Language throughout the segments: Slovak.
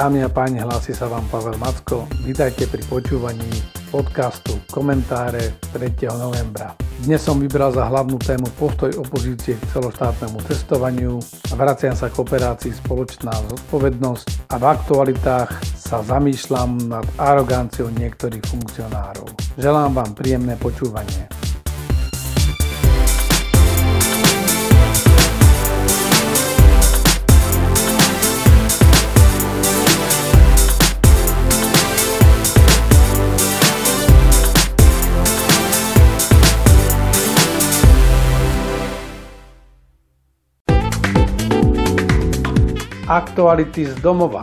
Dámy a páni, hlási sa vám Pavel Macko. Vítajte pri počúvaní podcastu Komentáre 3. novembra. Dnes som vybral za hlavnú tému postoj opozície k celoštátnemu testovaniu a vraciam sa k operácii Spoločná zodpovednosť a v aktualitách sa zamýšľam nad aroganciou niektorých funkcionárov. Želám vám príjemné počúvanie. Aktuality z domova.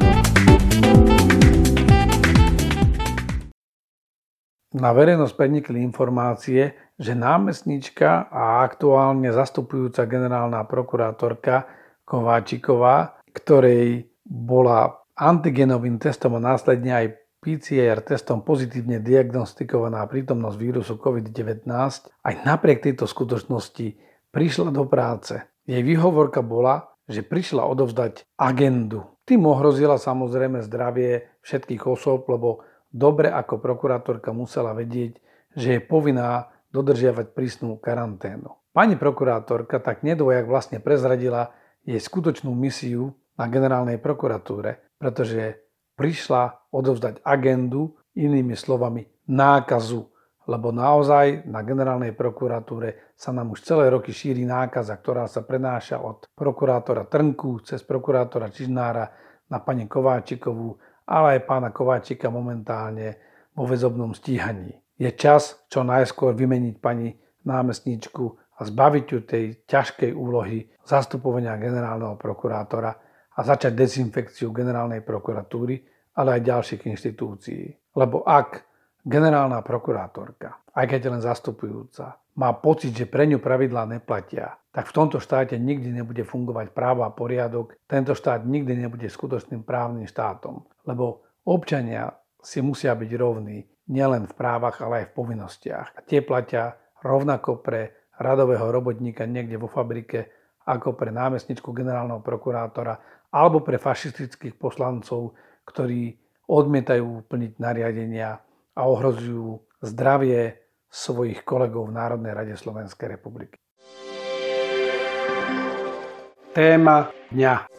Na verejnosť prenikli informácie, že námestnička a aktuálne zastupujúca generálna prokurátorka Kováčiková, ktorej bola antigenovým testom a následne aj PCR testom pozitívne diagnostikovaná prítomnosť vírusu COVID-19, aj napriek tejto skutočnosti prišla do práce. Jej výhovorka bola, že prišla odovzdať agendu. Tým ohrozila samozrejme zdravie všetkých osôb, lebo dobre ako prokurátorka musela vedieť, že je povinná dodržiavať prísnu karanténu. Pani prokurátorka tak nedvojak vlastne prezradila jej skutočnú misiu na generálnej prokuratúre, pretože prišla odovzdať agendu, inými slovami nákazu lebo naozaj na generálnej prokuratúre sa nám už celé roky šíri nákaza, ktorá sa prenáša od prokurátora Trnku cez prokurátora Čižnára na pani Kováčikovú, ale aj pána Kováčika momentálne vo väzobnom stíhaní. Je čas čo najskôr vymeniť pani námestníčku a zbaviť ju tej ťažkej úlohy zastupovania generálneho prokurátora a začať dezinfekciu generálnej prokuratúry, ale aj ďalších inštitúcií. Lebo ak generálna prokurátorka, aj keď je len zastupujúca, má pocit, že pre ňu pravidlá neplatia, tak v tomto štáte nikdy nebude fungovať právo a poriadok, tento štát nikdy nebude skutočným právnym štátom, lebo občania si musia byť rovní nielen v právach, ale aj v povinnostiach. A tie platia rovnako pre radového robotníka niekde vo fabrike, ako pre námestničku generálneho prokurátora alebo pre fašistických poslancov, ktorí odmietajú plniť nariadenia a ohrozujú zdravie svojich kolegov v Národnej rade Slovenskej republiky. Téma dňa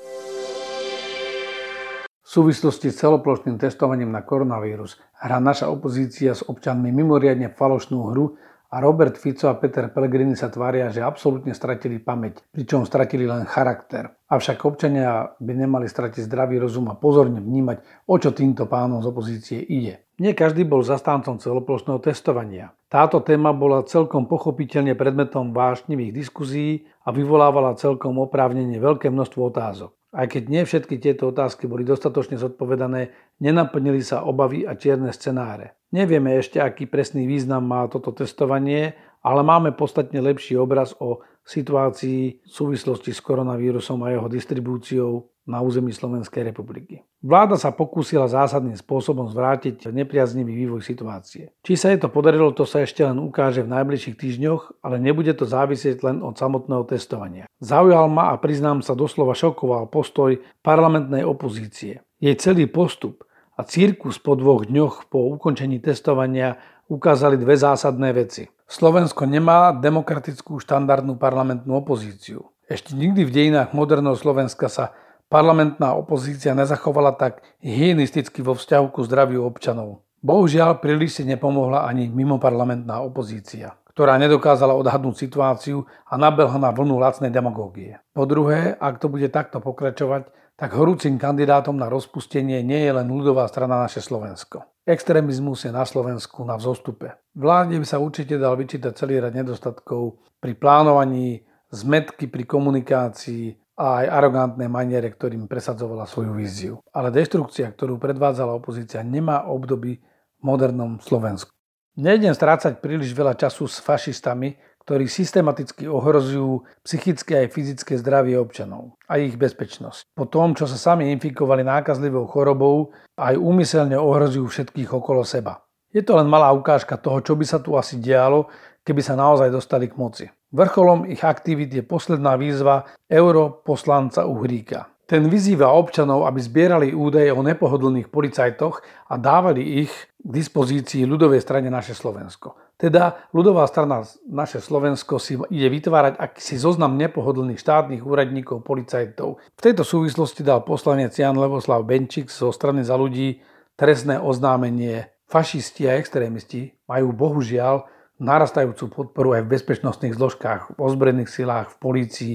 v súvislosti s celoplošným testovaním na koronavírus hrá naša opozícia s občanmi mimoriadne falošnú hru a Robert Fico a Peter Pellegrini sa tvária, že absolútne stratili pamäť, pričom stratili len charakter. Avšak občania by nemali stratiť zdravý rozum a pozorne vnímať, o čo týmto pánom z opozície ide. Nie každý bol zastáncom celoplošného testovania. Táto téma bola celkom pochopiteľne predmetom vášnivých diskuzí a vyvolávala celkom oprávnenie veľké množstvo otázok. Aj keď nie všetky tieto otázky boli dostatočne zodpovedané, nenaplnili sa obavy a čierne scenáre. Nevieme ešte, aký presný význam má toto testovanie, ale máme podstatne lepší obraz o situácii v súvislosti s koronavírusom a jeho distribúciou na území Slovenskej republiky. Vláda sa pokúsila zásadným spôsobom zvrátiť nepriaznivý vývoj situácie. Či sa jej to podarilo, to sa ešte len ukáže v najbližších týždňoch, ale nebude to závisieť len od samotného testovania. Zaujal ma a priznám sa doslova šokoval postoj parlamentnej opozície. Jej celý postup a cirkus po dvoch dňoch po ukončení testovania ukázali dve zásadné veci. Slovensko nemá demokratickú štandardnú parlamentnú opozíciu. Ešte nikdy v dejinách moderného Slovenska sa parlamentná opozícia nezachovala tak hygienisticky vo vzťahu ku zdraviu občanov. Bohužiaľ, príliš si nepomohla ani mimoparlamentná opozícia, ktorá nedokázala odhadnúť situáciu a nabehla na vlnu lacnej demagógie. Po druhé, ak to bude takto pokračovať, tak horúcim kandidátom na rozpustenie nie je len ľudová strana naše Slovensko. Extrémizmus je na Slovensku na vzostupe. Vláde by sa určite dal vyčítať celý rad nedostatkov pri plánovaní, zmetky pri komunikácii, a aj arogantné maniere, ktorým presadzovala svoju víziu. Ale deštrukcia, ktorú predvádzala opozícia, nemá obdoby v modernom Slovensku. Nejdem strácať príliš veľa času s fašistami, ktorí systematicky ohrozujú psychické aj fyzické zdravie občanov a ich bezpečnosť. Po tom, čo sa sami infikovali nákazlivou chorobou, aj úmyselne ohrozujú všetkých okolo seba. Je to len malá ukážka toho, čo by sa tu asi dialo, keby sa naozaj dostali k moci. Vrcholom ich aktivít je posledná výzva europoslanca Uhríka. Ten vyzýva občanov, aby zbierali údaje o nepohodlných policajtoch a dávali ich k dispozícii ľudovej strane naše Slovensko. Teda ľudová strana naše Slovensko si ide vytvárať akýsi zoznam nepohodlných štátnych úradníkov, policajtov. V tejto súvislosti dal poslanec Jan Levoslav Benčík zo strany za ľudí trestné oznámenie. Fašisti a extrémisti majú bohužiaľ narastajúcu podporu aj v bezpečnostných zložkách, v ozbrojených silách, v polícii,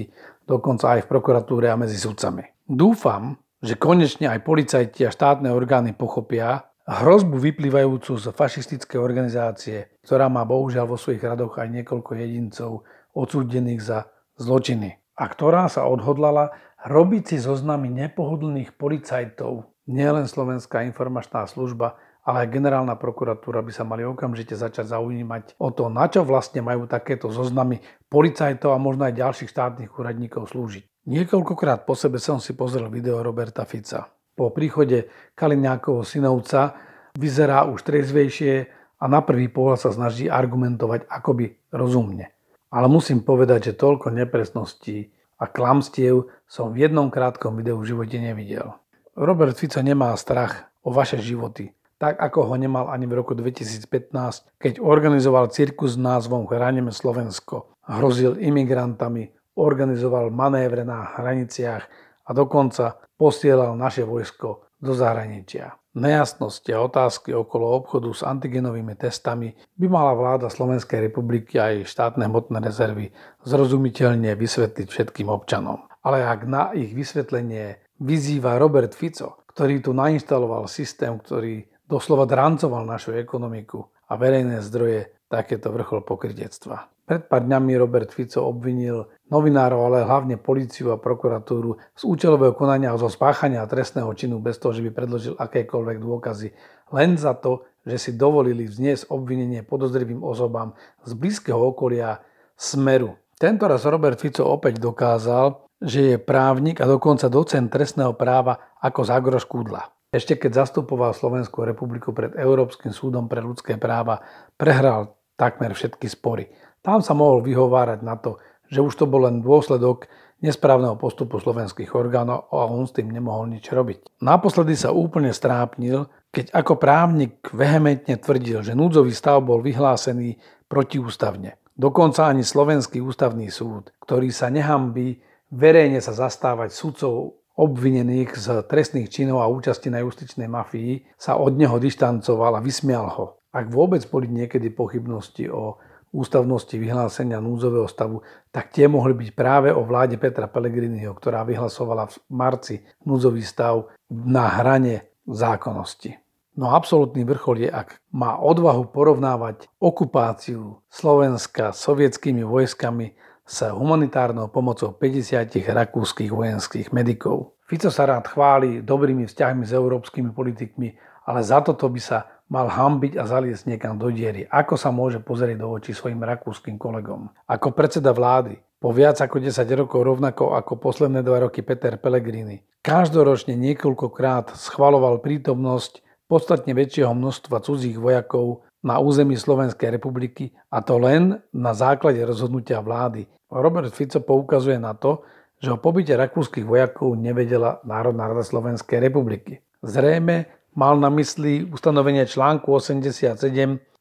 dokonca aj v prokuratúre a medzi sudcami. Dúfam, že konečne aj policajti a štátne orgány pochopia hrozbu vyplývajúcu z fašistickej organizácie, ktorá má bohužiaľ vo svojich radoch aj niekoľko jedincov odsúdených za zločiny a ktorá sa odhodlala robiť si zoznamy nepohodlných policajtov. Nielen Slovenská informačná služba, ale aj generálna prokuratúra by sa mali okamžite začať zaujímať o to, na čo vlastne majú takéto zoznamy policajtov a možno aj ďalších štátnych úradníkov slúžiť. Niekoľkokrát po sebe som si pozrel video Roberta Fica. Po príchode Kaliňákovho synovca vyzerá už trezvejšie a na prvý pohľad sa snaží argumentovať akoby rozumne. Ale musím povedať, že toľko nepresností a klamstiev som v jednom krátkom videu v živote nevidel. Robert Fico nemá strach o vaše životy, tak ako ho nemal ani v roku 2015, keď organizoval cirkus s názvom Chránime Slovensko. Hrozil imigrantami, organizoval manévre na hraniciach a dokonca posielal naše vojsko do zahraničia. Nejasnosti a otázky okolo obchodu s antigenovými testami by mala vláda Slovenskej republiky a jej štátne hmotné rezervy zrozumiteľne vysvetliť všetkým občanom. Ale ak na ich vysvetlenie vyzýva Robert Fico, ktorý tu nainštaloval systém, ktorý doslova drancoval našu ekonomiku a verejné zdroje, takéto vrchol pokrytectva. Pred pár dňami Robert Fico obvinil novinárov, ale hlavne políciu a prokuratúru z účelového konania a zo spáchania trestného činu bez toho, že by predložil akékoľvek dôkazy. Len za to, že si dovolili vzniesť obvinenie podozrivým osobám z blízkeho okolia Smeru. Tento raz Robert Fico opäť dokázal, že je právnik a dokonca docent trestného práva ako Zagroš Kudla. Ešte keď zastupoval Slovenskú republiku pred Európskym súdom pre ľudské práva, prehral takmer všetky spory. Tam sa mohol vyhovárať na to, že už to bol len dôsledok nesprávneho postupu slovenských orgánov a on s tým nemohol nič robiť. Naposledy sa úplne strápnil, keď ako právnik vehementne tvrdil, že núdzový stav bol vyhlásený protiústavne. Dokonca ani Slovenský ústavný súd, ktorý sa nehambí verejne sa zastávať sudcov obvinených z trestných činov a účasti na justičnej mafii, sa od neho dištancoval a vysmial ho. Ak vôbec boli niekedy pochybnosti o ústavnosti vyhlásenia núdzového stavu, tak tie mohli byť práve o vláde Petra Pellegriniho, ktorá vyhlasovala v marci núdzový stav na hrane zákonnosti. No absolútny vrchol je, ak má odvahu porovnávať okupáciu Slovenska sovietskými vojskami s humanitárnou pomocou 50 rakúskych vojenských medikov. Fico sa rád chváli dobrými vzťahmi s európskymi politikmi, ale za toto by sa mal hambiť a zaliesť niekam do diery. Ako sa môže pozrieť do očí svojim rakúskym kolegom? Ako predseda vlády, po viac ako 10 rokov rovnako ako posledné dva roky Peter Pellegrini. Každoročne niekoľkokrát schvaloval prítomnosť podstatne väčšieho množstva cudzích vojakov na území Slovenskej republiky a to len na základe rozhodnutia vlády. Robert Fico poukazuje na to, že o pobyte rakúskych vojakov nevedela Národná rada Slovenskej republiky. Zrejme mal na mysli ustanovenie článku 87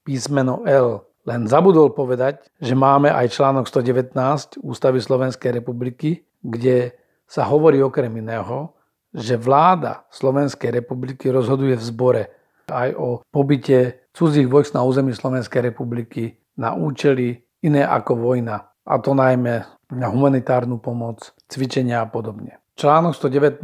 písmeno L. Len zabudol povedať, že máme aj článok 119 Ústavy Slovenskej republiky, kde sa hovorí okrem iného, že vláda Slovenskej republiky rozhoduje v zbore aj o pobyte cudzích vojsk na území Slovenskej republiky na účely iné ako vojna. A to najmä na humanitárnu pomoc, cvičenia a podobne. Článok 119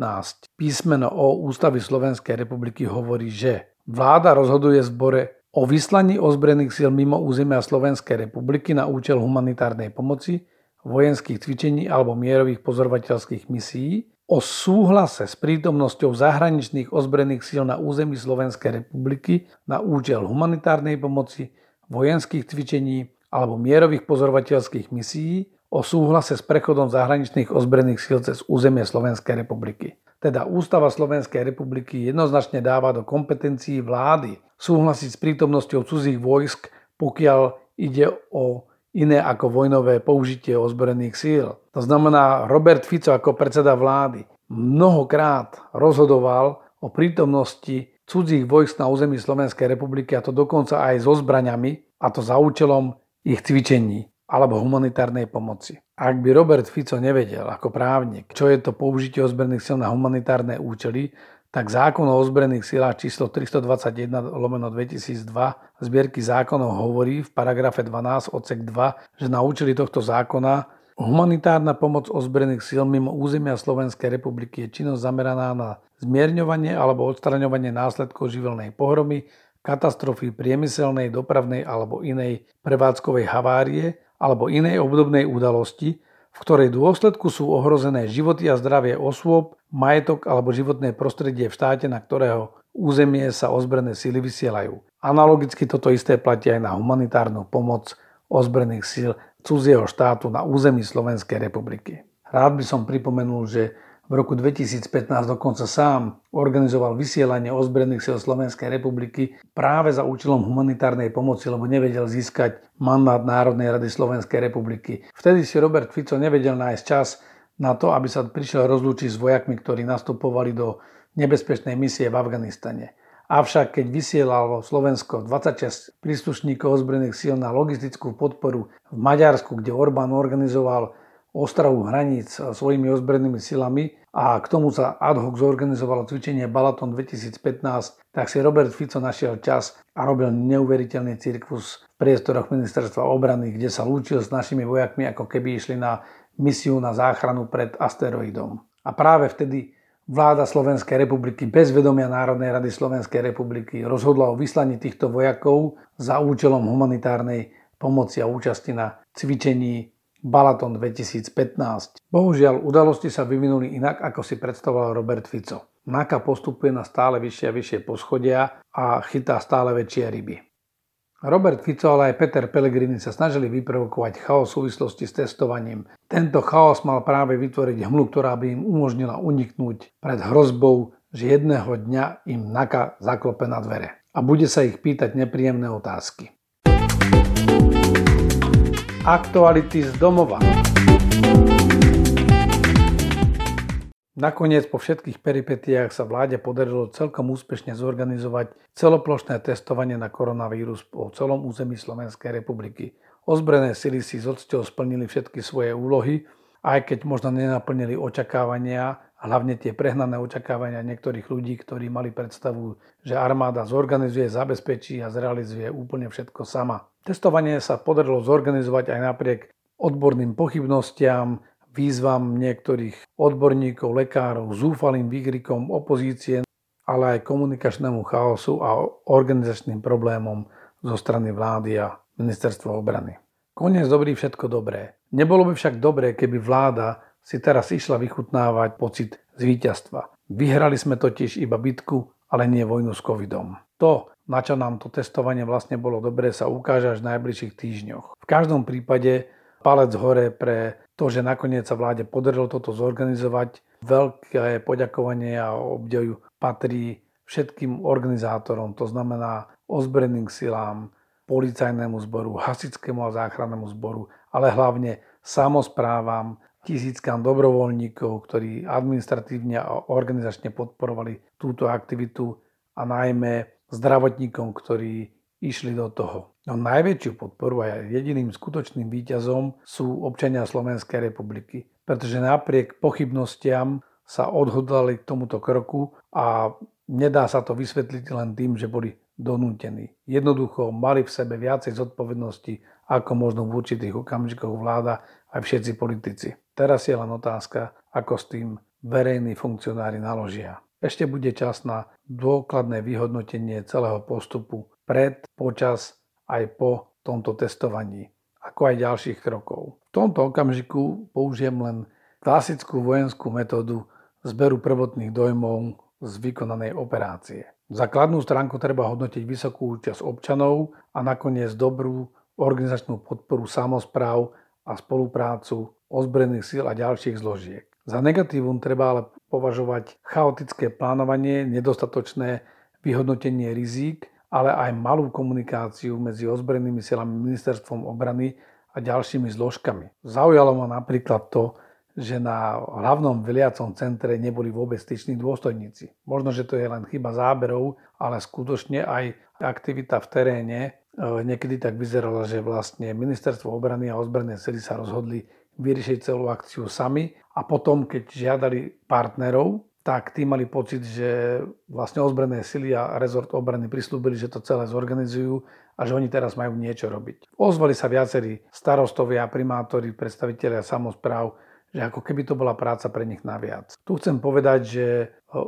písmeno O Ústavy Slovenskej republiky hovorí, že vláda rozhoduje zbore o vyslaní ozbrojených síl mimo územia Slovenskej republiky na účel humanitárnej pomoci, vojenských cvičení alebo mierových pozorovateľských misií, o súhlase s prítomnosťou zahraničných ozbrojených síl na území Slovenskej republiky na účel humanitárnej pomoci, vojenských cvičení alebo mierových pozorovateľských misií, o súhlase s prechodom zahraničných ozbrojených síl cez územie Slovenskej republiky. Teda Ústava Slovenskej republiky jednoznačne dáva do kompetencií vlády súhlasiť s prítomnosťou cudzích vojsk, pokiaľ ide o iné ako vojnové použitie ozbrojených síl. To znamená, Robert Fico ako predseda vlády mnohokrát rozhodoval o prítomnosti cudzích vojsk na území Slovenskej republiky a to dokonca aj so zbraňami a to za účelom ich cvičení alebo humanitárnej pomoci. Ak by Robert Fico nevedel ako právnik, čo je to použitie ozbrojených sil na humanitárne účely, tak zákon o ozbrojených silách číslo 321 lomeno 2002 zbierky zákonov hovorí v paragrafe 12 odsek 2, že na účely tohto zákona Humanitárna pomoc ozbrojených síl mimo územia Slovenskej republiky je činnosť zameraná na zmierňovanie alebo odstraňovanie následkov živelnej pohromy, katastrofy priemyselnej, dopravnej alebo inej prevádzkovej havárie alebo inej obdobnej udalosti, v ktorej dôsledku sú ohrozené životy a zdravie osôb, majetok alebo životné prostredie v štáte, na ktorého územie sa ozbrojené síly vysielajú. Analogicky toto isté platí aj na humanitárnu pomoc ozbrojených síl cudzieho štátu na území Slovenskej republiky. Rád by som pripomenul, že v roku 2015 dokonca sám organizoval vysielanie ozbrojených síl Slovenskej republiky práve za účelom humanitárnej pomoci, lebo nevedel získať mandát Národnej rady Slovenskej republiky. Vtedy si Robert Fico nevedel nájsť čas na to, aby sa prišiel rozlúčiť s vojakmi, ktorí nastupovali do nebezpečnej misie v Afganistane. Avšak keď vysielal Slovensko 26 príslušníkov ozbrojených síl na logistickú podporu v Maďarsku, kde Orbán organizoval ostravu hraníc svojimi ozbrojenými silami a k tomu sa ad hoc zorganizovalo cvičenie Balaton 2015, tak si Robert Fico našiel čas a robil neuveriteľný cirkus v priestoroch ministerstva obrany, kde sa lúčil s našimi vojakmi, ako keby išli na misiu na záchranu pred asteroidom. A práve vtedy Vláda Slovenskej republiky bez vedomia Národnej rady Slovenskej republiky rozhodla o vyslaní týchto vojakov za účelom humanitárnej pomoci a účasti na cvičení Balaton 2015. Bohužiaľ, udalosti sa vyvinuli inak, ako si predstavoval Robert Fico. NAKA postupuje na stále vyššie a vyššie poschodia a chytá stále väčšie ryby. Robert Fico, ale aj Peter Pellegrini sa snažili vyprovokovať chaos v súvislosti s testovaním. Tento chaos mal práve vytvoriť hmlu, ktorá by im umožnila uniknúť pred hrozbou, že jedného dňa im NAKA zaklope na dvere a bude sa ich pýtať nepríjemné otázky. Aktuality z domova. Nakoniec po všetkých peripetiách sa vláde podarilo celkom úspešne zorganizovať celoplošné testovanie na koronavírus po celom území Slovenskej republiky. Ozbrojené sily si s odsťou splnili všetky svoje úlohy, aj keď možno nenaplnili očakávania, hlavne tie prehnané očakávania niektorých ľudí, ktorí mali predstavu, že armáda zorganizuje, zabezpečí a zrealizuje úplne všetko sama. Testovanie sa podarilo zorganizovať aj napriek odborným pochybnostiam, výzvam niektorých odborníkov, lekárov, zúfalým výkrikom opozície, ale aj komunikačnému chaosu a organizačným problémom zo strany vlády a ministerstva obrany. Koniec dobrý, všetko dobré. Nebolo by však dobré, keby vláda si teraz išla vychutnávať pocit z. Vyhrali sme totiž iba bitku, ale nie vojnu s covidom. To, na čo nám to testovanie vlastne bolo dobré, sa ukáže až v najbližších týždňoch. V každom prípade palec hore pre to, že nakoniec sa vláde podarilo toto zorganizovať. Veľké poďakovanie a obdiv patrí všetkým organizátorom, to znamená ozbrojeným silám, policajnému zboru, hasickému a záchrannému zboru, ale hlavne samozprávam, tisíckam dobrovoľníkov, ktorí administratívne a organizačne podporovali túto aktivitu a najmä zdravotníkom, ktorí išli do toho. No najväčšiu podporu a jediným skutočným výťazom sú občania Slovenskej republiky, pretože napriek pochybnostiam sa odhodlali k tomuto kroku a nedá sa to vysvetliť len tým, že boli donútení. Jednoducho mali v sebe viacej zodpovednosti, ako možno v určitých okamžikoch vláda aj všetci politici. Teraz je len otázka, ako s tým verejní funkcionári naložia. Ešte bude čas na dôkladné vyhodnotenie celého postupu pred, počas aj po tomto testovaní, ako aj ďalších krokov. V tomto okamžiku použijem len klasickú vojenskú metódu zberu prvotných dojmov z vykonanej operácie. Základnú stránku treba hodnotiť vysokú účasť občanov a nakoniec dobrú organizačnú podporu samozpráv a spoluprácu ozbrojených síl a ďalších zložiek. Za negatívum treba ale považovať chaotické plánovanie, nedostatočné vyhodnotenie rizík ale aj malú komunikáciu medzi ozbrojenými silami ministerstvom obrany a ďalšími zložkami. Zaujalo ma napríklad to, že na hlavnom veliacom centre neboli vôbec styční dôstojníci. Možno, že to je len chyba záberov, ale skutočne aj aktivita v teréne niekedy tak vyzerala, že vlastne ministerstvo obrany a ozbrojené sily sa rozhodli vyriešiť celú akciu sami a potom, keď žiadali partnerov, tak tí mali pocit, že vlastne ozbrojené sily a rezort obrany prislúbili, že to celé zorganizujú a že oni teraz majú niečo robiť. Ozvali sa viacerí starostovia, primátori, predstavitelia samozpráv, že ako keby to bola práca pre nich naviac. Tu chcem povedať, že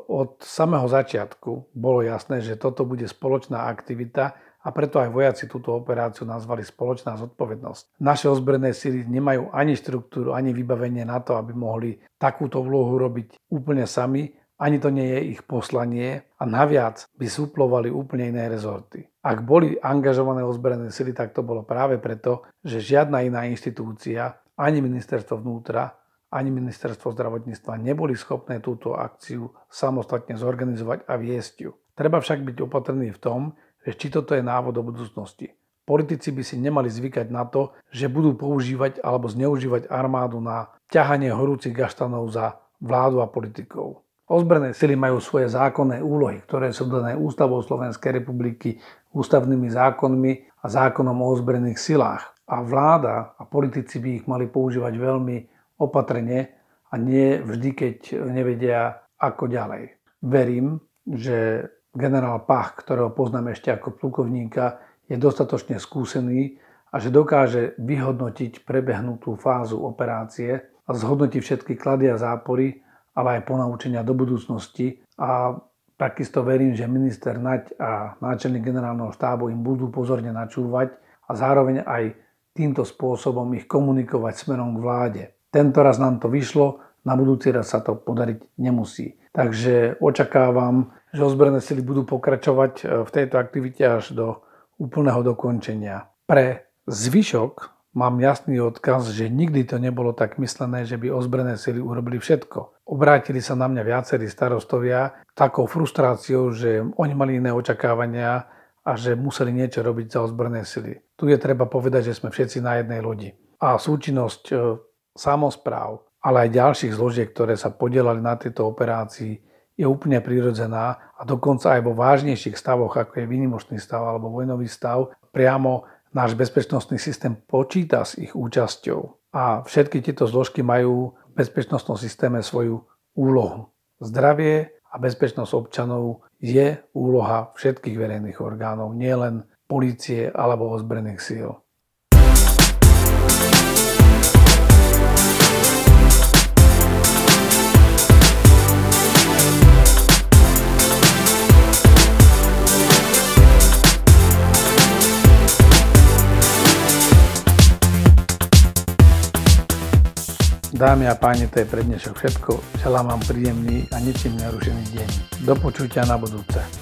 od samého začiatku bolo jasné, že toto bude spoločná aktivita a preto aj vojaci túto operáciu nazvali spoločná zodpovednosť. Naše ozbrojené síly nemajú ani štruktúru, ani vybavenie na to, aby mohli takúto vlohu robiť úplne sami, ani to nie je ich poslanie a naviac by suplovali úplne iné rezorty. Ak boli angažované ozbrojené sily, tak to bolo práve preto, že žiadna iná inštitúcia, ani ministerstvo vnútra, ani ministerstvo zdravotníctva neboli schopné túto akciu samostatne zorganizovať a viesť ju. Treba však byť opatrný v tom, že či toto je návod do budúcnosti. Politici by si nemali zvykať na to, že budú používať alebo zneužívať armádu na ťahanie horúcich gaštanov za vládu a politikov. Ozbrojené sily majú svoje zákonné úlohy, ktoré sú dané Ústavou Slovenskej republiky, ústavnými zákonmi a zákonom o ozbrojených silách. A vláda a politici by ich mali používať veľmi opatrne a nie vždy, keď nevedia ako ďalej. Verím, že generál Pach, ktorého poznám ešte ako plukovníka, je dostatočne skúsený a že dokáže vyhodnotiť prebehnutú fázu operácie a zhodnotiť všetky klady a zápory, ale aj ponaučenia do budúcnosti. A takisto verím, že minister Naď a náčelník generálneho štábu im budú pozorne načúvať a zároveň aj týmto spôsobom ich komunikovať smerom k vláde. Tento raz nám to vyšlo, na budúci raz sa to podariť nemusí. Takže očakávam, že ozbrojené sily budú pokračovať e, v tejto aktivite až do úplného dokončenia. Pre zvyšok mám jasný odkaz, že nikdy to nebolo tak myslené, že by ozbrojené sily urobili všetko. Obrátili sa na mňa viacerí starostovia takou frustráciou, že oni mali iné očakávania a že museli niečo robiť za ozbrojené sily. Tu je treba povedať, že sme všetci na jednej lodi. A súčinnosť e, samozpráv, ale aj ďalších zložiek, ktoré sa podielali na tejto operácii, je úplne prirodzená a dokonca aj vo vážnejších stavoch, ako je výnimočný stav alebo vojnový stav, priamo náš bezpečnostný systém počíta s ich účasťou. A všetky tieto zložky majú v bezpečnostnom systéme svoju úlohu. Zdravie a bezpečnosť občanov je úloha všetkých verejných orgánov, nielen policie alebo ozbrojených síl. Dámy a páni, to je pre dnešok všetko. Želám vám príjemný a ničím nerušený deň. Do počutia na budúce.